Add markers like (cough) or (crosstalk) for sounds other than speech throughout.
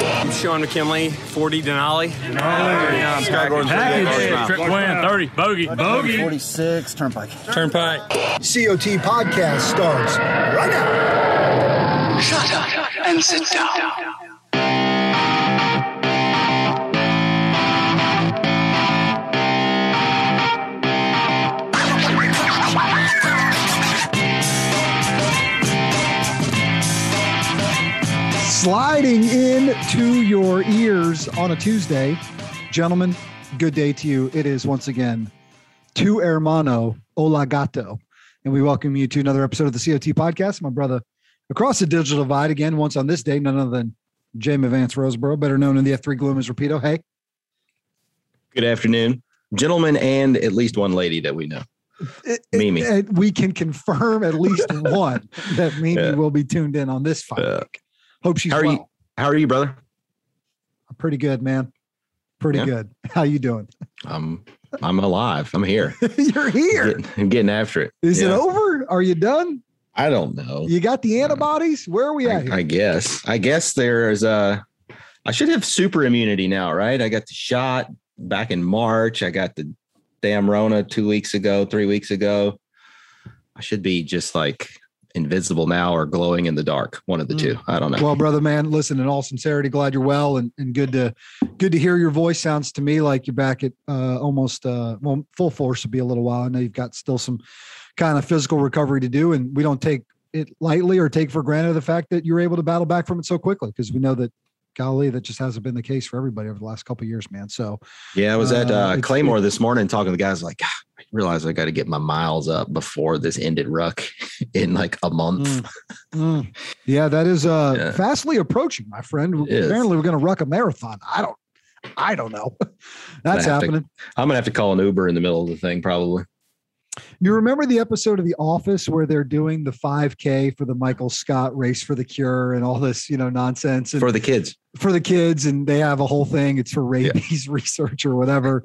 I'm Sean McKinley, 40 Denali. Oh, Scott Gordon, Trip plan, 30, bogey, bogey. 46, Turnpike. Turnpike. COT Podcast starts right now. Shut up and sit down. Sliding in to your ears on a Tuesday. Gentlemen, good day to you. It is once again Tu Hermano Hola Gato. And we welcome you to another episode of the COT podcast. My brother across the digital divide again, once on this day, none other than Jamie Vance Roseboro, better known in the F3 Gloom as Rapido. Hey, Good afternoon, gentlemen, and at least one lady that we know. it- Mimi. it- it- we can confirm at least (laughs) one that Mimi Yeah. will be tuned in on this fight. Yeah. Hope she's How are well. you? How are you, brother? I'm pretty good, man. Pretty Yeah. good. (laughs) How you doing? I'm I'm alive. I'm here. (laughs) You're here. Getting, I'm getting after it. Is it over? Are you done? I don't know. You got the antibodies? Where are we at I? I guess. I guess there's uh I should have super immunity now, right? I got the shot back in March. I got the damn Rona two weeks ago, three weeks ago. I should be just like invisible now or glowing in the dark. One of the Mm. two. I don't know. well, brother, man, listen, in all sincerity, glad you're well and, and good to good to hear your voice. Sounds to me like you're back at uh, almost uh, well full force will be a little while. I know you've got still some kind of physical recovery to do, and we don't take it lightly or take for granted the fact that you're able to battle back from it so quickly because we know that golly, that just hasn't been the case for everybody over the last couple of years, man. So Yeah, I was at Uh, uh, Claymore this morning talking to the guys like, "Ah, I got to get my miles up before this ended ruck (laughs) in like a month. Mm. Mm. Yeah, that is uh (laughs) Yeah. fastly approaching, my friend. It is. Apparently, we're going to ruck a marathon. I don't, I don't know. (laughs) That's to- happening. I'm gonna have to call an Uber in the middle of the thing probably. You remember the episode of The Office where they're doing the 5K for the Michael Scott race for the cure and all this, you know, nonsense and For the kids. for the kids, and they have a whole thing. It's for rabies (laughs) research or whatever,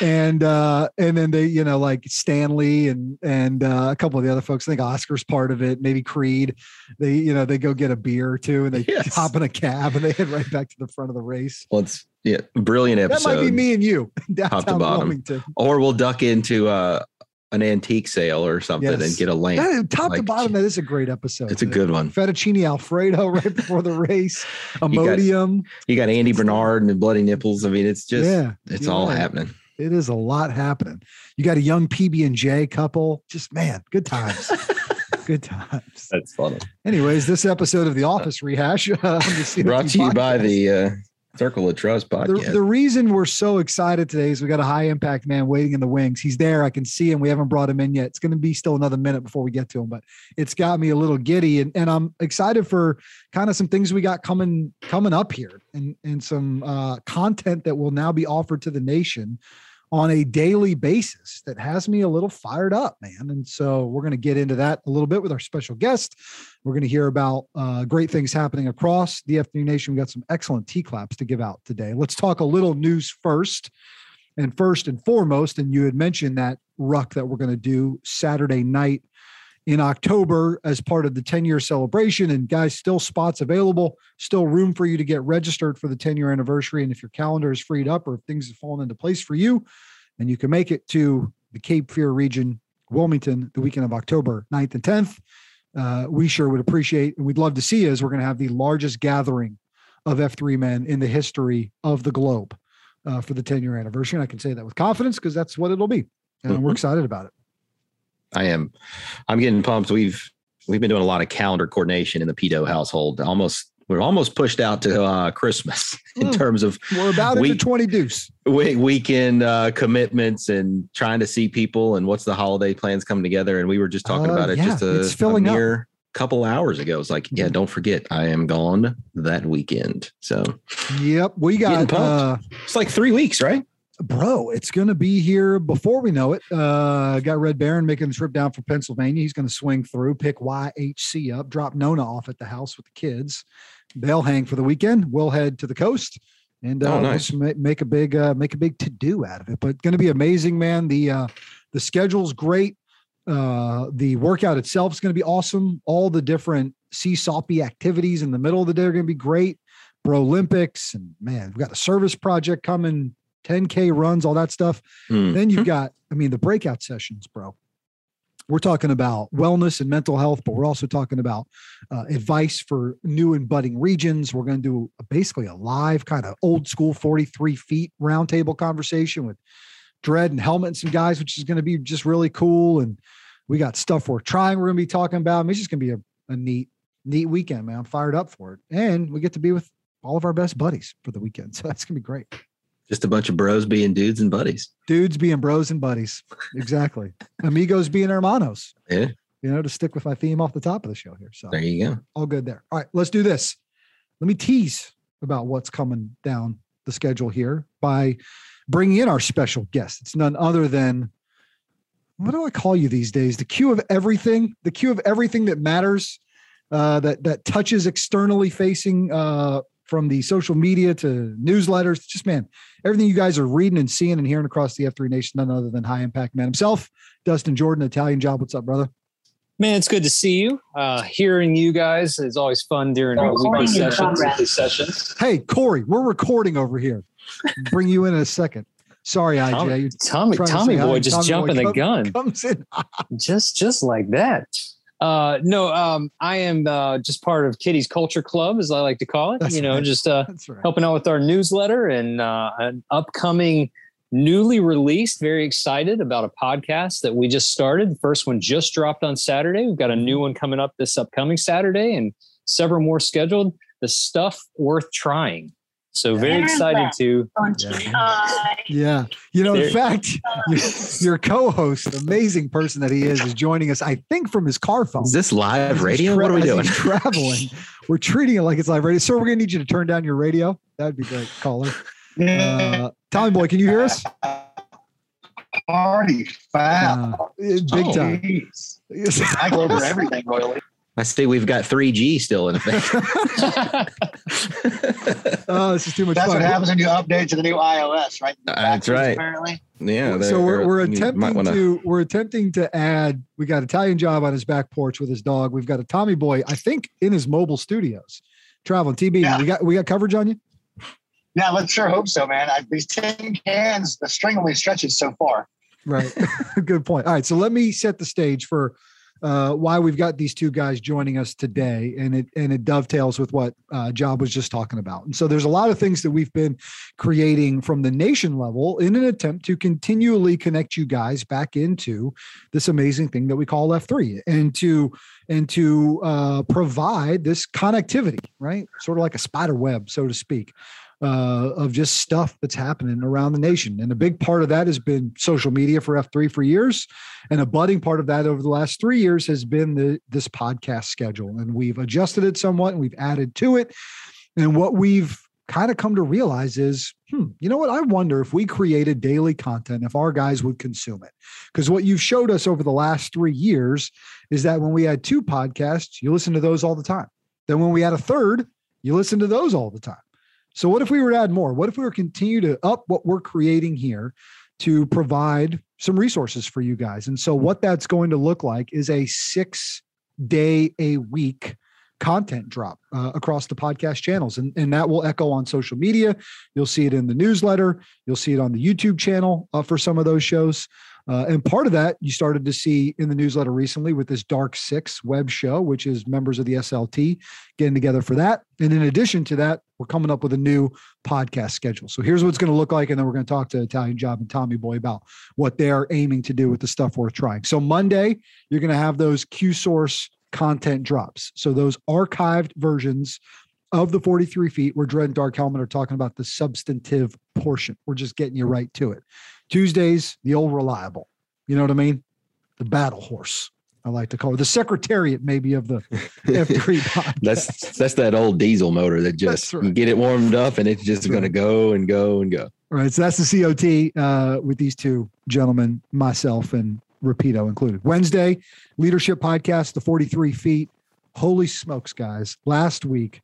and uh, and then they, you know, like Stanley and and uh, a couple of the other folks. I think Oscar's part of it. Maybe Creed. They, you know, they go get a beer or two, and they Yes. hop in a cab and they head right back to the front of the race. Well, it's yeah, brilliant episode. That might be me and you (laughs) to downtown bottom. Wilmington. Or we'll duck into uh, an antique sale or something Yes. and get a lamp. That- top to Like, bottom, that is a great episode. It's a good one. Fettuccine Alfredo (laughs) right before the race. Imodium. You got Andy Bernard and the Bloody Nipples. I mean, it's just yeah, it's you're all right. happening. It is a lot happening. You got a young PB and J couple. Just man, good times. (laughs) good times. That's funny. Anyways, this episode of The Office (laughs) rehash uh, on the COT Brought to you by the uh, Circle of Trust The, podcast. the reason we're so excited today is we got a high impact man waiting in the wings. He's there. I can see him. We haven't brought him in yet. It's going to be still another minute before we get to him, but it's got me a little giddy and, and I'm excited for kind of some things we got coming coming up here and, and some uh, content that will now be offered to the nation on a daily basis that has me a little fired up, man. And so we're going to get into that a little bit with our special guest. We're going to hear about uh, great things happening across the F3 Nation. We've got some excellent T claps to give out today. Let's talk a little news first. And first and foremost, and you had mentioned that ruck that we're going to do Saturday night in October as part of the 10 year celebration. And guys, still spots available, still room for you to get registered for the 10 year anniversary. And if your calendar is freed up or if things have fallen into place for you, and you can make it to the Cape Fear region, Wilmington, the weekend of October 9th and 10th, uh, we sure would appreciate and we'd love to see you as we're going to have the largest gathering of F3 men in the history of the globe uh, for the 10 year anniversary. And I can say that with confidence because that's what it'll be. And we're Mhm. excited about it. I am. I'm getting pumped. We've we've been doing a lot of calendar coordination in the Pedo household. Almost we're almost pushed out to uh, Christmas (laughs) in Mm. terms of We're about We- into 20 deuce. we- weekend uh, commitments and trying to see people and what's the holiday plans coming together. And we were just talking Uh, about it yeah, just a, it's filling a up. couple hours ago. It's like, yeah, Mhm. don't forget, I am gone that weekend. So Yep. We got uh, it's like three weeks, right? Bro, it's going to be here before we know it. Uh, got Red Baron making the trip down from Pennsylvania. He's going to swing through, pick YHC up, drop Nona off at the house with the kids. They'll hang for the weekend. We'll head to the coast and uh, Oh, nice. let's make a big uh, make a big to do out of it. But going to be amazing, man. The uh, the schedule's great. Uh, the workout itself is going to be awesome. All the different sea soppy activities in the middle of the day are going to be great. Bro Olympics and man, we've got a service project coming, 10k runs, all that stuff. Hmm. Then you've got, I mean, the breakout sessions, bro. We're talking about wellness and mental health, but we're also talking about uh, advice for new and budding regions. We're going to do a, basically a live kind of old school 43 feet roundtable conversation with Dredd and Helmet and some guys, which is going to be just really cool. And we got stuff we're trying, we're going to be talking about. I mean, it's just going to be a, a neat, neat weekend, man. I'm fired up for it. And we get to be with all of our best buddies for the weekend. (laughs) So that's going to be great. Just a bunch of bros being dudes and buddies. Dudes being bros and buddies. Exactly. (laughs) Amigos being hermanos. Yeah. You know, to stick with my theme off the top of the show here. So There you go. all good there. All right, let's do this. Let me tease about what's coming down the schedule here by bringing in our special guest. It's none other than what do I call you these days? The cue of everything, the cue of everything that matters, uh, that that touches externally facing uh, from the social media to newsletters. Just man, everything you guys are reading and seeing and hearing across the F3 Nation, none other than High Impact Man himself, Dustin Jordan, Italian Job. What's up, brother? Man, it's good to see you. Uh, hearing you guys is always fun during our weekly sessions. Weekly sessions. Hey, Corey, we're recording over here. Bring you in in a second. Sorry, IJ. Tommy, You Tommy, Tommy boy, just Tommy jumping boy the gun, comes in. (laughs) just just like that. Uh, no, um, I am uh, just part of Kitty's Culture Club, as I like to call it. That's you know, right. just uh, (laughs) right. helping out with our newsletter and uh, an upcoming newly released very excited about a podcast that we just started the first one just dropped on saturday we've got a new one coming up this upcoming saturday and several more scheduled the stuff worth trying so very Yeah. excited (laughs) to Yeah. You know, in fact, (laughs) your, your co-host, amazing person that he is, is joining us, I think, from his car phone. Is this live he's radio? tra- What are we doing? traveling. We're treating it like it's live radio. Sir, we're gonna need you to turn down your radio. That'd be great, caller. Uh, Tommy boy, can you hear us? Party foul. Uh, big Oh. time. Jeez. I go over everything royally. I see we've got 3G still in effect. (laughs) (laughs) oh, this is too much That's fun. what happens when you update to the new iOS, right? Uh, that's right. Apparently. yeah. so we're, we're attempting wanna- to we're attempting to add we got italian job on his back porch with his dog we've got a tommy boy i think in his mobile studios traveling tb Yeah. we got we got coverage on you Yeah, let's sure hope so, man. I, these tin cans, the string only stretches so far. right (laughs) good point all right so let me set the stage for uh, why we've got these two guys joining us today, and it and it dovetails with what uh, Job was just talking about. And so there's a lot of things that we've been creating from the nation level in an attempt to continually connect you guys back into this amazing thing that we call F3, and to and to uh, provide this connectivity, right? Sort of like a spider web, so to speak. Uh, of just stuff that's happening around the nation. And a big part of that has been social media for F3 for years. And a budding part of that over the last three years has been the this podcast schedule. And we've adjusted it somewhat and we've added to it. And what we've kind of come to realize is, hmm, you know what? I wonder if we created daily content, if our guys would consume it. Because what you've showed us over the last three years is that when we had two podcasts, you listen to those all the time. Then when we had a third, you listen to those all the time. So what if we were to add more? What if we were to continue to up what we're creating here to provide some resources for you guys? And so what that's going to look like is a six day a week content drop uh, across the podcast channels. And, and that will echo on social media. You'll see it in the newsletter. You'll see it on the youtube channel uh, for some of those shows uh, and part of that you started to see in the newsletter recently with this dark six web show which is members of the slt getting together for that and in addition to that we're coming up with a new podcast schedule so here's what it's going to look like and then we're going to talk to italian job and tommy boy about what they're aiming to do with the stuff worth trying so monday you're going to have those q source content drops. So those archived versions of the 43 feet where Dredd and Dark Helmet are talking about the substantive portion. We're just getting you right to it. Tuesdays, the old reliable. You know what I mean? The battle horse. I like to call it the secretariat, maybe of the (laughs) F3 podcast. That's that's that old diesel motor that just right. you get it warmed up and it's just going to go and go and go. All right. So that's the COT uh, with these two gentlemen, myself and Rapido included. Wednesday, leadership podcast, the 43 feet. Holy smokes, guys. Last week,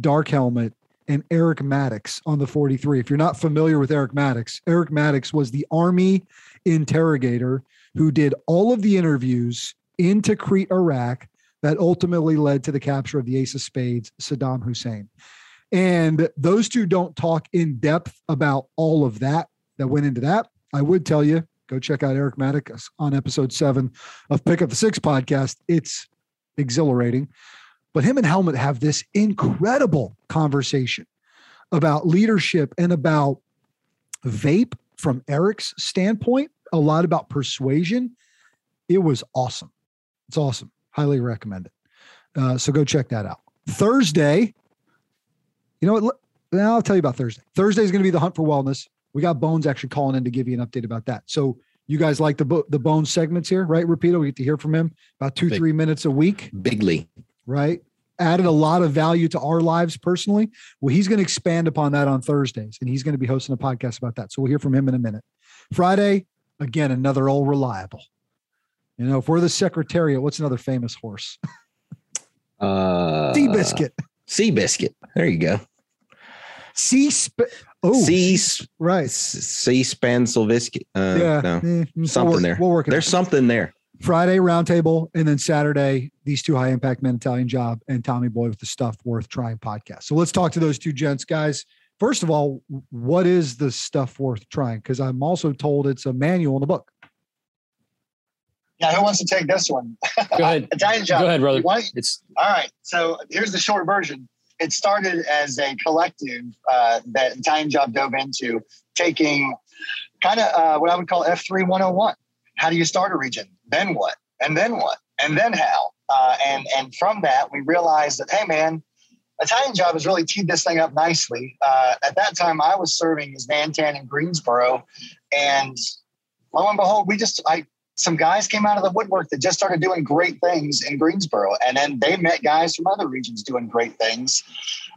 Dark Helmet and Eric Maddox on the 43. If you're not familiar with Eric Maddox, Eric Maddox was the Army interrogator who did all of the interviews in Tikrit, Iraq, that ultimately led to the capture of the Ace of Spades, Saddam Hussein. And those two don't talk in depth about all of that that went into that. I would tell you, go check out Eric Maddox on episode seven of Pick Up the Six podcast. It's exhilarating. But him and Helmet have this incredible conversation about leadership and about vape from Eric's standpoint, a lot about persuasion. It was awesome. It's awesome. Highly recommend it. Uh, so go check that out. Thursday, you know what? Now I'll tell you about Thursday. Thursday is going to be the hunt for wellness. We got Bones actually calling in to give you an update about that. So you guys like the bo- the Bones segments here, right? Rapido, we get to hear from him about two Big. three minutes a week, Bigly. Right? Added a lot of value to our lives personally. Well, he's going to expand upon that on Thursdays, and he's going to be hosting a podcast about that. So we'll hear from him in a minute. Friday, again, another old reliable. You know, if we're the Secretariat, what's another famous horse? (laughs) Uh, Seabiscuit. Sea biscuit. There you go. Sea sp- Oh, Sea right. sea span Silvisky. Uh, yeah, no. eh, we'll something work- there. We'll work it. There's out. something there. Friday roundtable, and then Saturday these two high impact men Italian job and Tommy Boy with the stuff worth trying podcast. So let's talk to those two gents, guys. First of all, what is the stuff worth trying? Because I'm also told it's a manual in the book. Yeah, who wants to take this one? Go ahead. (laughs) Italian job. Go ahead, brother. You It's All right. So here's the short version. It started as a collective uh, that Italian Job dove into, taking kind of uh, what I would call F3 101. How do you start a region? Then what? And then what? And then how? Uh, and and from that, we realized that hey, man, Italian Job has really teed this thing up nicely. Uh, at that time, I was serving as Nantan in Greensboro, and lo and behold, we just I some guys came out of the woodwork that just started doing great things in Greensboro. And then they met guys from other regions doing great things.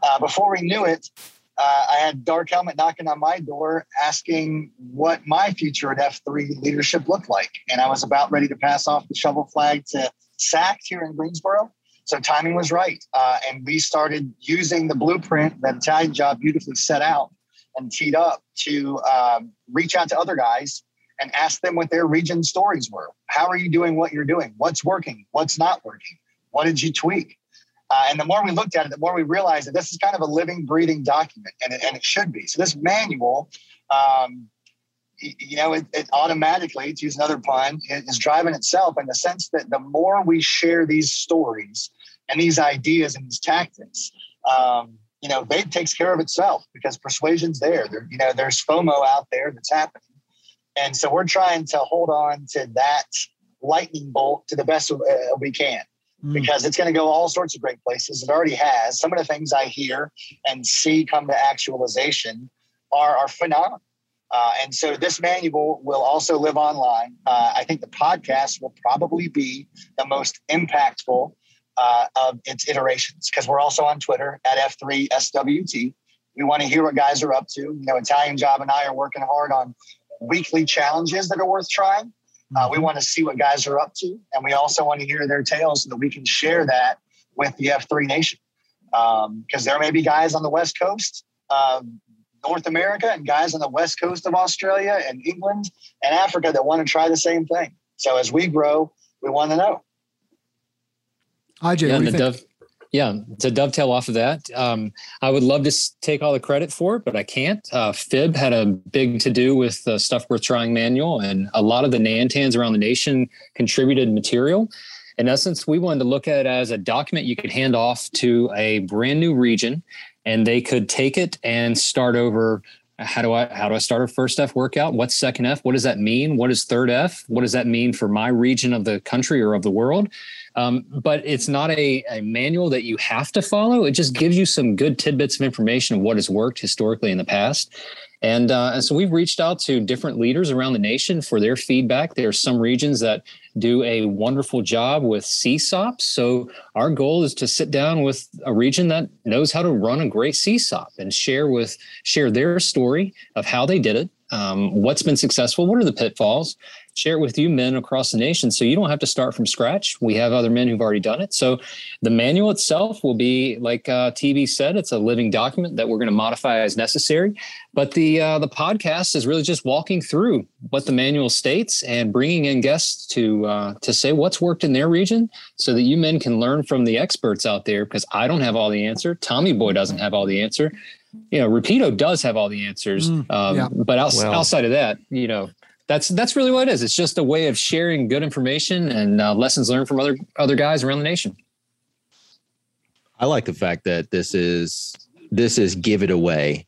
Uh, before we knew it, uh, I had Dark Helmet knocking on my door asking what my future at F3 leadership looked like. And I was about ready to pass off the shovel flag to SACT here in Greensboro. So timing was right. Uh, and we started using the blueprint that Italian Job beautifully set out and teed up to um, reach out to other guys and ask them what their region stories were. How are you doing what you're doing? What's working? What's not working? What did you tweak? Uh, and the more we looked at it, the more we realized that this is kind of a living, breathing document, and it, and it should be. So this manual, um, you know, it, it automatically, to use another pun, it is driving itself in the sense that the more we share these stories and these ideas and these tactics, um, you know, Vape takes care of itself because persuasion's there. there. You know, there's FOMO out there that's happening. And so we're trying to hold on to that lightning bolt to the best uh, we can Mm. because it's going to go all sorts of great places. It already has. Some of the things I hear and see come to actualization are, are phenomenal. Uh, and so this manual will also live online. Uh, I think the podcast will probably be the most impactful uh, of its iterations because we're also on Twitter at F3SWT. We want to hear what guys are up to. You know, Italian Job and I are working hard on weekly challenges that are worth trying. Uh, we want to see what guys are up to, and we also want to hear their tales so that we can share that with the F3 Nation. Because there may be guys on the West Coast, of North America, and guys on the West Coast of Australia and England and Africa that want to try the same thing. So as we grow, we want to know. IJ, yeah, what do you think? dove, yeah, to dovetail off of that, um, I would love to take all the credit for it, but I can't. Uh, Fib had a big to do with the Stuff Worth Trying manual, and a lot of the Nantans around the nation contributed material. In essence, we wanted to look at it as a document you could hand off to a brand new region, and they could take it and start over. How do I how do I start a first F workout? What's second F? What does that mean? What is third F? What does that mean for my region of the country or of the world? Um, but it's not a, a manual that you have to follow. It just gives you some good tidbits of information of what has worked historically in the past. And, uh, and so we've reached out to different leaders around the nation for their feedback. There are some regions that do a wonderful job with CSAUPs. So our goal is to sit down with a region that knows how to run a great CSAUP and share with share their story of how they did it, um, what's been successful, what are the pitfalls, share it with you men across the nation so you don't have to start from scratch. We have other men who've already done it. So the manual itself will be, like uh, TB said, it's a living document that we're going to modify as necessary. But the uh, the podcast is really just walking through what the manual states and bringing in guests to uh, to say what's worked in their region, so that you men can learn from the experts out there. Because I don't have all the answer. Tommy Boy doesn't have all the answer. You know, Rapido does have all the answers. Mm, um, yeah. But outs- Well- outside of that, you know, that's that's really what it is. It's just a way of sharing good information and uh, lessons learned from other other guys around the nation. I like the fact that this is this is give it away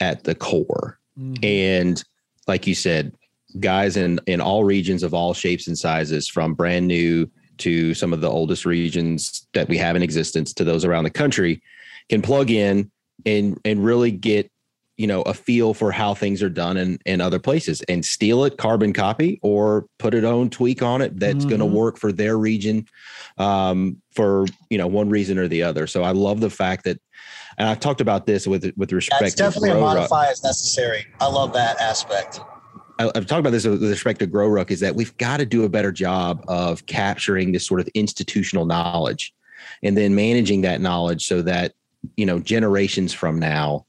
at the core. Mhm. And like you said, guys in in all regions of all shapes and sizes, from brand new to some of the oldest regions that we have in existence to those around the country, can plug in and and really get you know a feel for how things are done in in other places and steal it carbon copy or put it own tweak on it that's going to work for their region um, for you know one reason or the other so i love the fact that and i've talked about this with with respect That's definitely a to Grow modify as necessary. I love that aspect. I- I've talked about this with respect to Grow Ruck is that we've got to do a better job of capturing this sort of institutional knowledge and then managing that knowledge so that, you know, generations from now,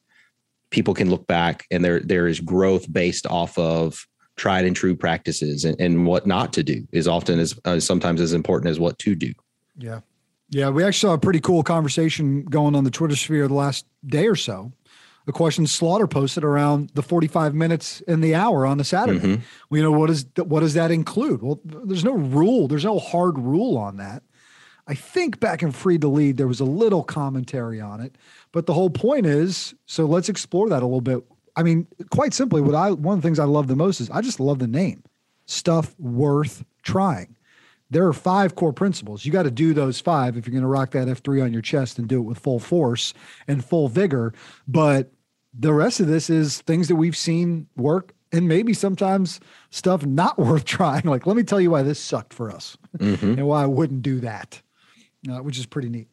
people can look back and there there is growth based off of tried and true practices and, and what not to do is often as uh, sometimes as important as what to do. Yeah. Yeah. We actually saw a pretty cool conversation going on the Twitter sphere the last day or so. The question Slaughter posted around the 45 minutes in the hour on a Saturday. Mhm. Well, you know, what is what does that include? Well, there's no rule, there's no hard rule on that. I think back in Freed to Lead, there was a little commentary on it, but the whole point is so let's explore that a little bit. I mean, quite simply, what I one of the things I love the most is I just love the name stuff worth trying. There are five core principles. You got to do those five if you're going to rock that F3 on your chest and do it with full force and full vigor. But the rest of this is things that we've seen work and maybe sometimes stuff not (laughs) worth trying. Like, let me tell you why this sucked for us Mhm. and why I wouldn't do that, uh, which is pretty neat.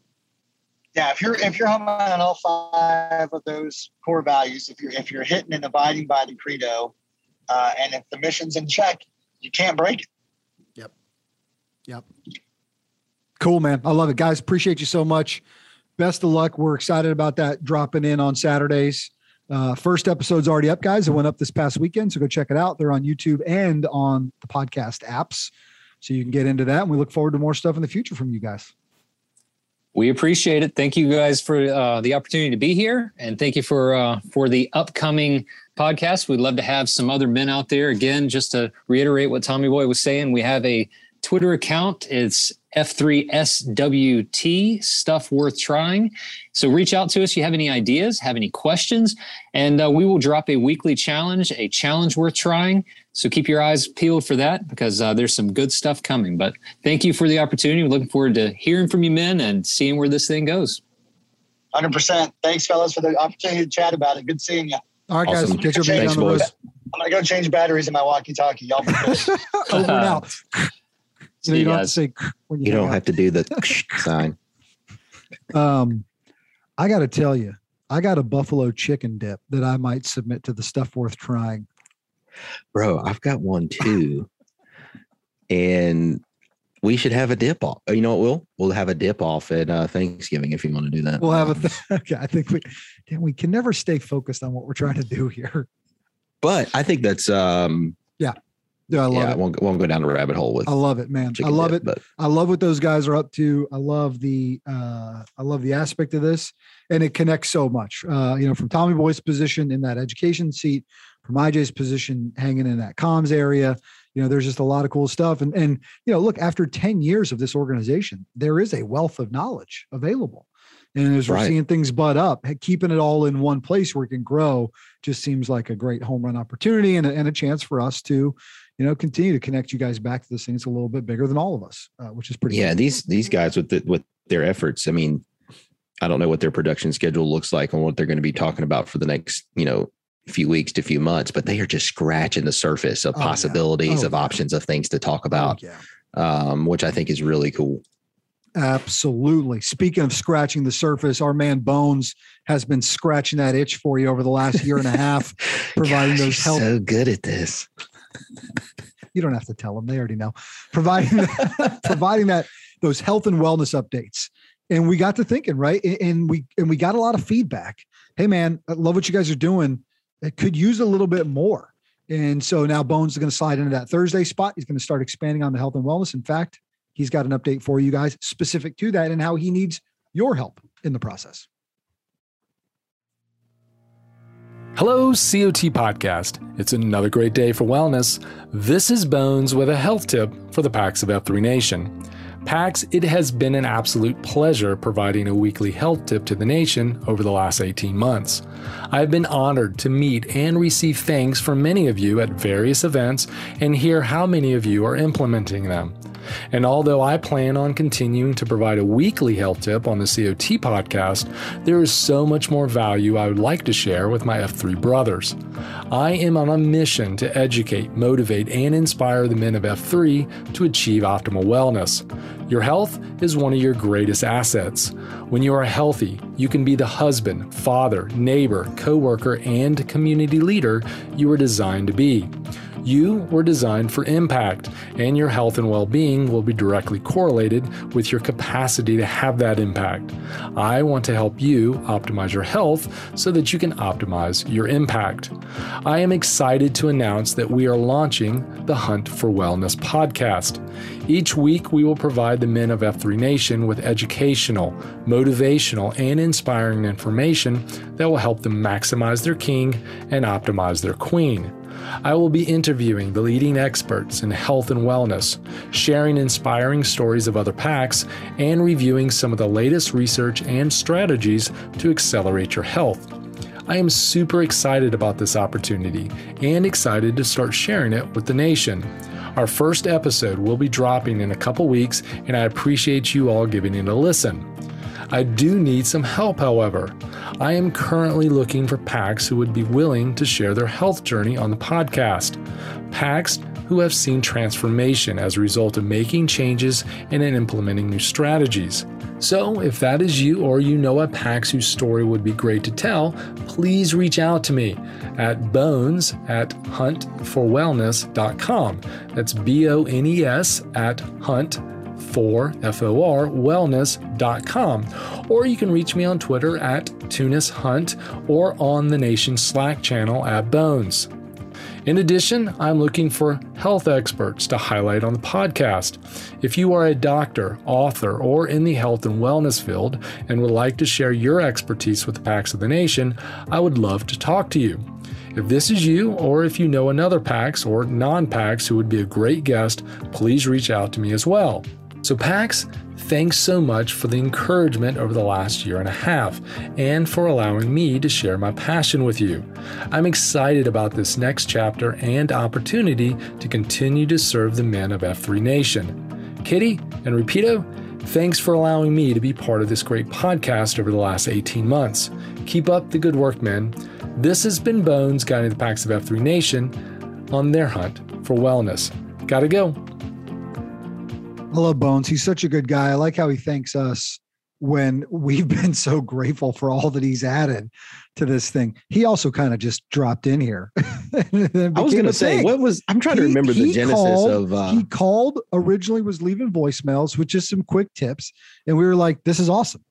Yeah, if you're if you're humming on all five of those core values, if you're if you're hitting and abiding by the credo, uh, and if the mission's in check, you can't break it. Yep. Yep. Cool, man. I love it. Guys, appreciate you so much. Best of luck. We're excited about that dropping in on Saturdays. Uh, first episode's already up, guys. It went up this past weekend. So go check it out. They're on YouTube and on the podcast apps. So you can get into that. And we look forward to more stuff in the future from you guys. We appreciate it. Thank you guys for uh, the opportunity to be here, and thank you for uh, for the upcoming podcast. We'd love to have some other men out there. Again, just to reiterate what Tommy Boy was saying, we have a Twitter account. It's F3SWT stuff worth trying. So reach out to us. If you have any ideas, have any questions, and uh, we will drop a weekly challenge, a challenge worth trying. So keep your eyes peeled for that because uh, there's some good stuff coming. But thank you for the opportunity. We're looking forward to hearing from you men and seeing where this thing goes. Hundred percent. Thanks, fellas, for the opportunity to chat about it. Good seeing you. All right, guys. Awesome. Catch up with you Thanks, down the road. boys. I'm gonna go change batteries in my walkie-talkie. Y'all. (laughs) Over and out. So See you you don't have to say when you, You don't have to do the (laughs) sign. Um, I got to tell you, I got a buffalo chicken dip that I might submit to the stuff worth trying. Bro, I've got one too. and we should have a dip off. You know what, Will? We'll have a dip off at uh, Thanksgiving if you want to do that. We'll have a. Th- (laughs) okay, I think we, damn, we can never stay focused on what we're trying to do here. but I think that's um Yeah, I love yeah, I it. won't, won't go down the rabbit hole with I love it, man. I love dip, it. But I love what those guys are up to. I love the uh, I love the aspect of this, and it connects so much. Uh, you know, from Tommy Boy's position in that education seat, from IJ's position hanging in that comms area. You know, there's just a lot of cool stuff. And and you know, look, after 10 years of this organization, there is a wealth of knowledge available. And as we're Right. seeing things bud up, keeping it all in one place where it can grow just seems like a great home run opportunity and a, and a chance for us to, you know, continue to connect you guys back to this thing. It's a little bit bigger than all of us, uh, which is pretty. yeah, cool. these these guys with the, with their efforts. I mean, I don't know what their production schedule looks like and what they're going to be talking about for the next you know few weeks to few months, but they are just scratching the surface of Oh, yeah. possibilities Oh, of yeah. options of things to talk Oh, about, yeah. um, which I think is really cool. Absolutely. Speaking of scratching the surface, our man Bones has been scratching that itch for you over the last year and a half, (laughs) providing Gosh, those help. so good at this. You don't have to tell them; they already know. Providing, (laughs) providing that those health and wellness updates, and we got to thinking, right? And- And we and we got a lot of feedback. Hey, man, I love what you guys are doing. It could use a little bit more. And so now Bones is going to slide into that Thursday spot. He's going to start expanding on the health and wellness. In fact, he's got an update for you guys specific to that and how he needs your help in the process. Hello, COT Podcast. It's another great day for wellness. This is Bones with a health tip for the PAX of F3 Nation. PAX, it has been an absolute pleasure providing a weekly health tip to the nation over the last 18 months. I've been honored to meet and receive thanks from many of you at various events and hear how many of you are implementing them. And although I plan on continuing to provide a weekly health tip on the COT podcast, there is so much more value I would like to share with my F3 brothers. I am on a mission to educate, motivate, and inspire the men of F3 to achieve optimal wellness. Your health is one of your greatest assets. When you are healthy, you can be the husband, father, neighbor, coworker, and community leader you were designed to be. You were designed for impact, and your health and well being will be directly correlated with your capacity to have that impact. I want to help you optimize your health so that you can optimize your impact. I am excited to announce that we are launching the Hunt for Wellness podcast. Each week, we will provide the men of F3 Nation with educational, motivational, and inspiring information that will help them maximize their king and optimize their queen. I will be interviewing the leading experts in health and wellness, sharing inspiring stories of other packs, and reviewing some of the latest research and strategies to accelerate your health. I am super excited about this opportunity and excited to start sharing it with the nation. Our first episode will be dropping in a couple weeks, and I appreciate you all giving it a listen. I do need some help, however. I am currently looking for packs who would be willing to share their health journey on the podcast. Packs who have seen transformation as a result of making changes and in implementing new strategies. So, if that is you or you know a PAX whose story would be great to tell, please reach out to me at bones at huntforwellness.com. That's B O N E S at hunt for wellness.com. Or you can reach me on Twitter at Tunis Hunt or on the Nation Slack channel at Bones. In addition, I'm looking for health experts to highlight on the podcast. If you are a doctor, author, or in the health and wellness field and would like to share your expertise with the PAX of the Nation, I would love to talk to you. If this is you, or if you know another PAX or non PAX who would be a great guest, please reach out to me as well. So, PAX, thanks so much for the encouragement over the last year and a half and for allowing me to share my passion with you. I'm excited about this next chapter and opportunity to continue to serve the men of F3 Nation. Kitty and Rapido, thanks for allowing me to be part of this great podcast over the last 18 months. Keep up the good work, men. This has been Bones guiding the PAX of F3 Nation on their hunt for wellness. Gotta go. I love Bones. He's such a good guy. I like how he thanks us when we've (laughs) been so grateful for all that he's added to this thing. He also kind of just dropped in here. (laughs) I was going to say, what was, I'm trying to remember the he genesis called- of, uh, he called originally was leaving voicemails with just some quick tips. And we were like, this is awesome.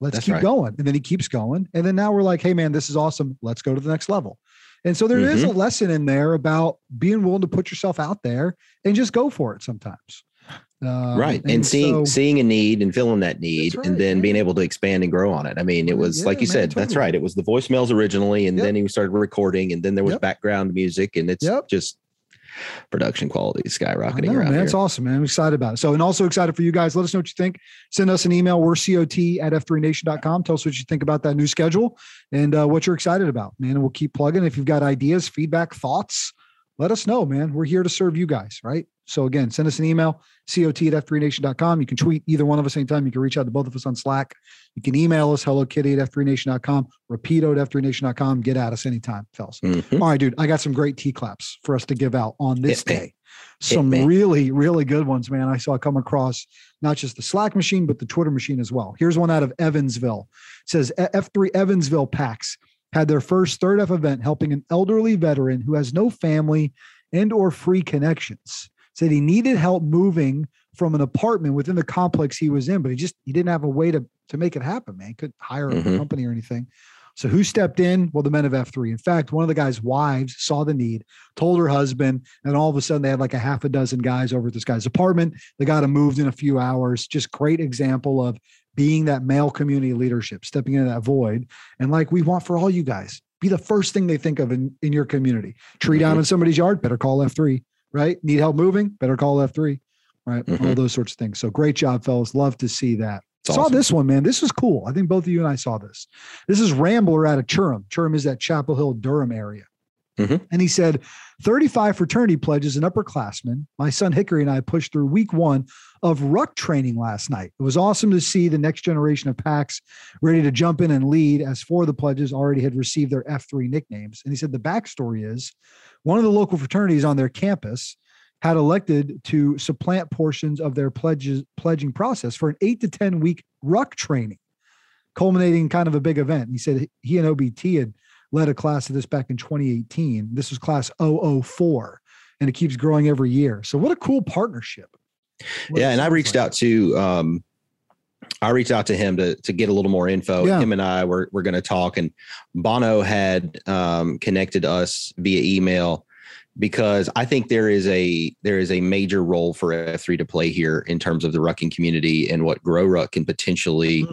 Let's That's keep right. going. And then he keeps going. And then now we're like, hey, man, this is awesome. Let's go to the next level. And so there is Mm-hmm. a lesson in there about being willing to put yourself out there and just go for it sometimes. Um, right. And, seeing, so- seeing a need and filling that need right, and then yeah. being able to expand and grow on it. I mean, it was yeah, like you man, said, that's right. It was the voicemails originally, and Yep. then he started recording, and then there was Yep. background music, and it's Yep. just production quality skyrocketing know, around man. It's awesome, man. I'm excited about it. So, and also excited for you guys. Let us know what you think. Send us an email. We're COT at F3Nation.com. Tell us what you think about that new schedule and uh, what you're excited about, man. And we'll keep plugging. If you've got ideas, feedback, thoughts, let us know, man. We're here to serve you guys, right? So again, send us an email, cot at f3nation.com. You can tweet either one of us anytime. You can reach out to both of us on Slack. You can email us, hello kitty at f3nation.com, rapido at f3nation.com. Get at us anytime, fellas. Mhm. All right, dude, I got some great T claps for us to give out on this Hit me. day. Some me. really, really good ones, man. I saw come across not just the Slack machine, but the Twitter machine as well. Here's one out of Evansville. It says "E- F3 Evansville PAX had their first third F event helping an elderly veteran who has no family and or free connections. Said he needed help moving from an apartment within the complex he was in, but he just he didn't have a way to to make it happen, man. Couldn't hire a Mhm. company or anything. So who stepped in? Well, the men of F3. In fact, one of the guy's wives saw the need, told her husband, and all of a sudden they had like a half a dozen guys over at this guy's apartment. They got him moved in a few hours. Just great example of being that male community leadership, stepping into that void. And like we want for all you guys, be the first thing they think of in, in your community. Tree down Mhm. in somebody's yard, better call F3, right? Need help moving, better call F3, right? All Mhm. those sorts of things. So great job, fellas. Love to see that. It's saw awesome. this one, man. This was cool. I think both of you and I saw this. This is Rambler out of Churham. Churham is that Chapel Hill, Durham area. Mhm. And he said, 35 fraternity pledges and upperclassmen. My son Hickory and I pushed through week one of ruck training last night. It was awesome to see the next generation of packs ready to jump in and lead, as four of the pledges already had received their F3 nicknames. And he said the backstory is one of the local fraternities on their campus had elected to supplant portions of their pledges pledging process for an eight to 10 week ruck training, culminating in kind of a big event. And he said he and OBT had led a class of this back in 2018. This was class 004, and it keeps growing every year. So what a cool partnership. What yeah, and I reached like. out to um I reached out to him to to get a little more info. Yeah. Him and I were we're going to talk, and Bono had um, connected us via email because I think there is a there is a major role for F3 to play here in terms of the rucking community and what Grow Ruck can potentially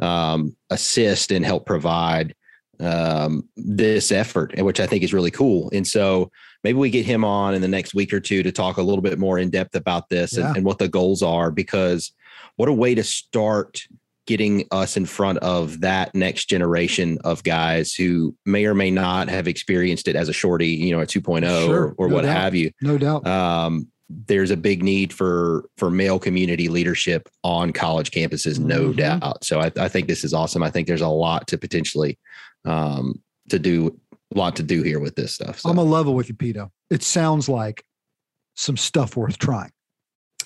um, assist and help provide um, this effort, which I think is really cool. And so maybe we get him on in the next week or two to talk a little bit more in depth about this Yeah. and, and what the goals are, because what a way to start getting us in front of that next generation of guys who may or may not have experienced it as a shorty, you know, a 2.0 Sure, or, or no what doubt. have you No doubt. um, there's a big need for for male community leadership on college campuses, no Mhm. doubt. So I, I think this is awesome. I think there's a lot to potentially um, to do, a lot to do here with this stuff. So I'm a level with you, Pito. It sounds like some stuff worth trying.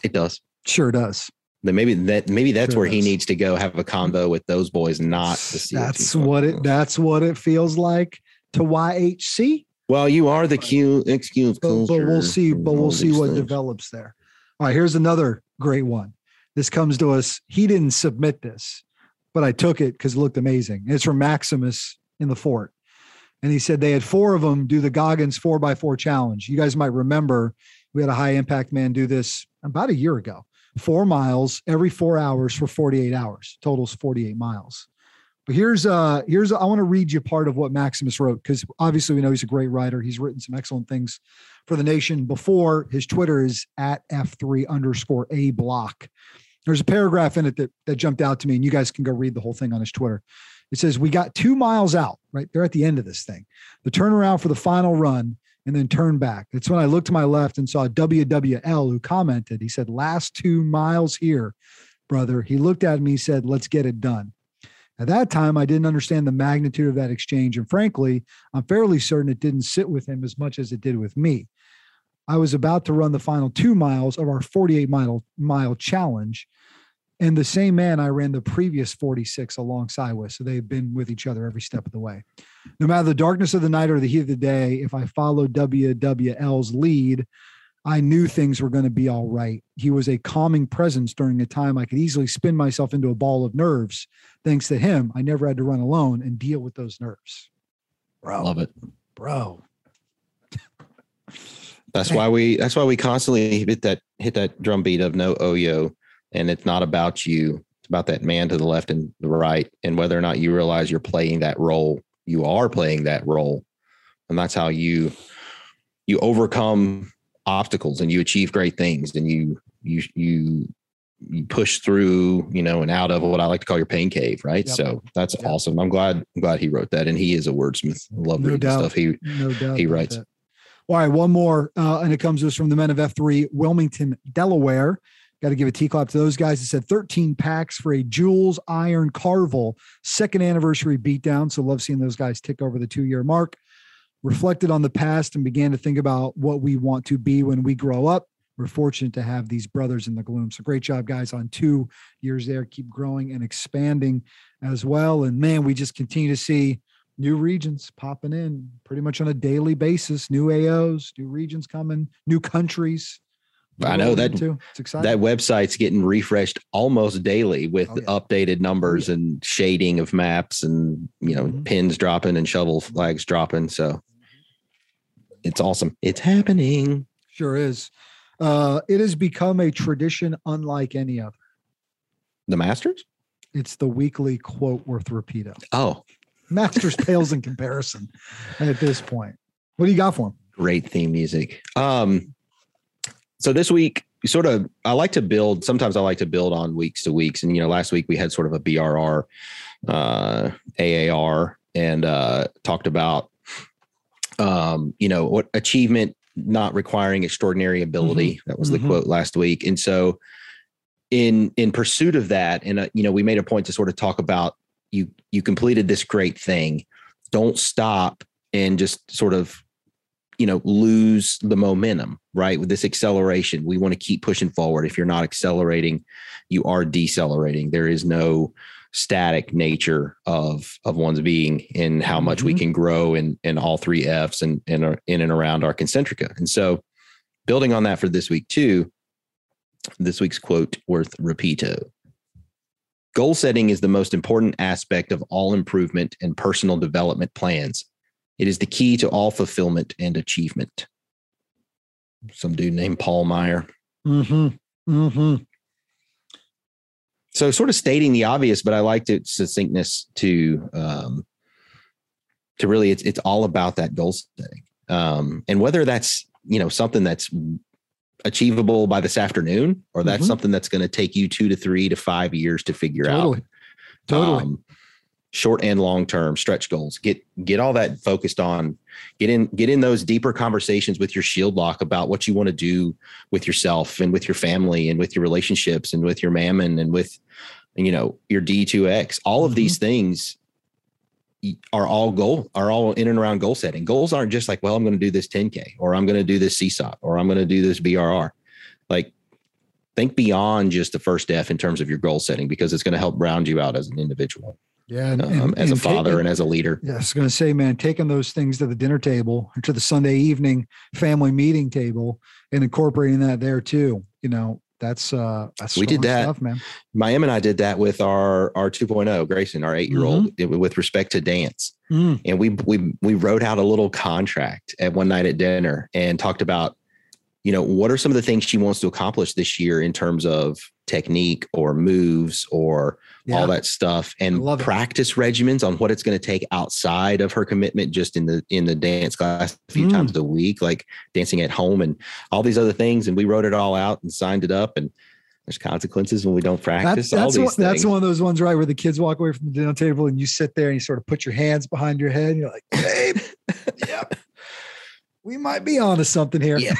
it does. Sure does. Then maybe that maybe that's Sure where he needs to go have a convo with those boys, not the CO2 That's what it. That's what it feels like to YHC. Well, you are the Q excuse, But, but we'll see. But we'll see what things. develops there. All right. Here's another great one. This comes to us. He didn't submit this, but I took it because it looked amazing. It's from Maximus in the fort. And he said they had four of them do the Goggins four by four challenge. You guys might remember we had a high impact man do this about a year ago. Four miles every four hours for 48 hours. Totals 48 miles. But here's uh here's I want to read you part of what Maximus wrote because obviously we know he's a great writer. He's written some excellent things for the nation before. His Twitter is at F3 underscore A block. There's a paragraph in it that that jumped out to me, and you guys can go read the whole thing on his Twitter. It says, We got two miles out, right? They're at the end of this thing. The turnaround for the final run and then turn back. It's when I looked to my left and saw WWL who commented. He said, Last two miles here, brother. He looked at me, said, Let's get it done. At that time, I didn't understand the magnitude of that exchange. And frankly, I'm fairly certain it didn't sit with him as much as it did with me. I was about to run the final two miles of our 48 mile, mile challenge. And the same man I ran the previous 46 alongside with. So they've been with each other every step of the way. No matter the darkness of the night or the heat of the day, if I followed WWL's lead, I knew things were going to be all right. He was a calming presence during a time I could easily spin myself into a ball of nerves. Thanks to him, I never had to run alone and deal with those nerves. Bro, Love it. bro. That's why we that's why we constantly hit that hit that drum beat of no Oyo. And it's not about you. It's about that man to the left and the right. And whether or not you realize you're playing that role, you are playing that role. And that's how you you overcome obstacles and you achieve great things and you you you you push through, you know, and out of what I like to call your pain cave, right? Yep. So that's Yep. awesome. I'm glad I'm glad he wrote that. And he is a wordsmith. I love No reading doubt. stuff he No doubt. He writes. that. All right, one more, uh, and it comes to us from the men of F3, Wilmington, Delaware. Got to give a T clap to those guys. It said 13 packs for a Jules Iron Carvel second anniversary beatdown. So love seeing those guys tick over the two year mark. Reflected on the past and began to think about what we want to be when we grow up. We're fortunate to have these brothers in the gloom. So great job, guys, on two years there. Keep growing and expanding as well. And man, we just continue to see new regions popping in pretty much on a daily basis. New AOs, new regions coming, new countries. I know that too. It's exciting. that website's getting refreshed almost daily with Oh, yeah. updated numbers and shading of maps and you know Mhm. pins dropping and shovel flags dropping. So it's awesome. It's happening. Sure is. Uh, it has become a tradition unlike any other. The Masters? It's the weekly quote worth repeato. Oh, Masters pales in comparison at this point. What do you got for him? great theme music. Um, so this week, sort of, I like to build. Sometimes I like to build on weeks to weeks, and you know, last week we had sort of a BRR, uh, AAR, and uh, talked about, um, you know, what achievement not requiring extraordinary ability. That was the Mhm. quote last week, and so in in pursuit of that, and uh, you know, we made a point to sort of talk about you you completed this great thing. Don't stop and just sort of you know lose the momentum right? With this acceleration we want to keep pushing forward. If you're not accelerating you are decelerating. There is no static nature of of one's being and how much we Mhm. can grow in in all three f's and and are in and around our concentrica. And so building on that for this week too this week's quote worth repeato goal setting is the most important aspect of all improvement and personal development plans it is the key to all fulfillment and achievement. Some dude named Paul Meyer. Mm-hmm. Mm-hmm. So, sort of stating the obvious, but I liked its succinctness to um, to really it's it's all about that goal setting, um, and whether that's you know something that's achievable by this afternoon or that's Mhm. something that's going to take you two to three to five years to figure Totally. out. Totally. um, short and long term stretch goals. Get get all that focused on get in get in those deeper conversations with your shield lock about what you want to do with yourself and with your family and with your relationships and with your mammon and with you know your d2x all of these mm-hmm. things are all goal are all in and around goal setting. Goals aren't just like well i'm going to do this 10k or i'm going to do this CSAUP or i'm going to do this brr like think beyond just the first f in terms of your goal setting because it's going to help round you out as an individual Yeah. And, um, and- as a and take- father and as a leader. Yeah, I was going to say, man, taking those things to the dinner table or to the Sunday evening family meeting table and incorporating that there too. You know, that's uh that's We did that. stuff, man. My Em and I did that with our our 2.0 Grayson, our eight year old, with respect to dance. Mm. And we we we wrote out a little contract at one night at dinner and talked about, you know, what are some of the things she wants to accomplish this year in terms of technique or moves or Yeah. all that stuff and it. practice regimens on what it's going to take outside of her commitment just in the in the dance class a few Mm. times a week like dancing at home and all these other things and we wrote it all out and signed it up and there's consequences when we don't practice That's these one, that's one of those ones, right, where the kids walk away from the dinner table and you sit there and you sort of put your hands behind your head and you're like, babe, (laughs) yeah, we might be onto something here. yeah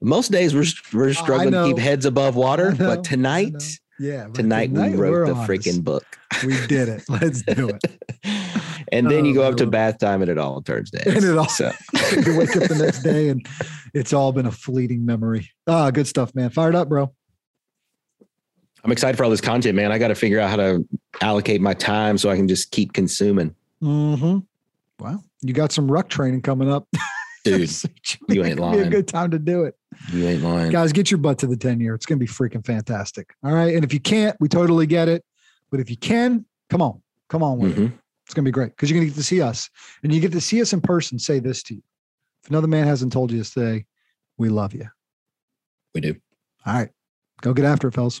most days we're we're (laughs) struggling to keep heads above water know, but tonight. Yeah. but tonight, we we're wrote the freaking book We did it. (laughs) Let's do it. and then you Oh, go up to bath time and it all turns dance And it all- so (laughs) you wake up the next day and it's all been a fleeting memory. Ah, good stuff, man. Fired up, bro. i'm excited for all this content man i got to figure out how to allocate my time so i can just keep consuming Mm-hmm. Wow. You got some ruck training coming up. Dude (laughs) you it ain't could Be a good time to do it. you ain't lying Guys, get your butt to the 10 year. It's going to be freaking fantastic. All right. And if you can't, we totally get it. But if you can, come on. Come on with it. Mhm. It's going to be great because you're going to get to see us and you get to see us in person. Say this to you. If another man hasn't told you this today, we love you. we do All right. Go get after it, fellas.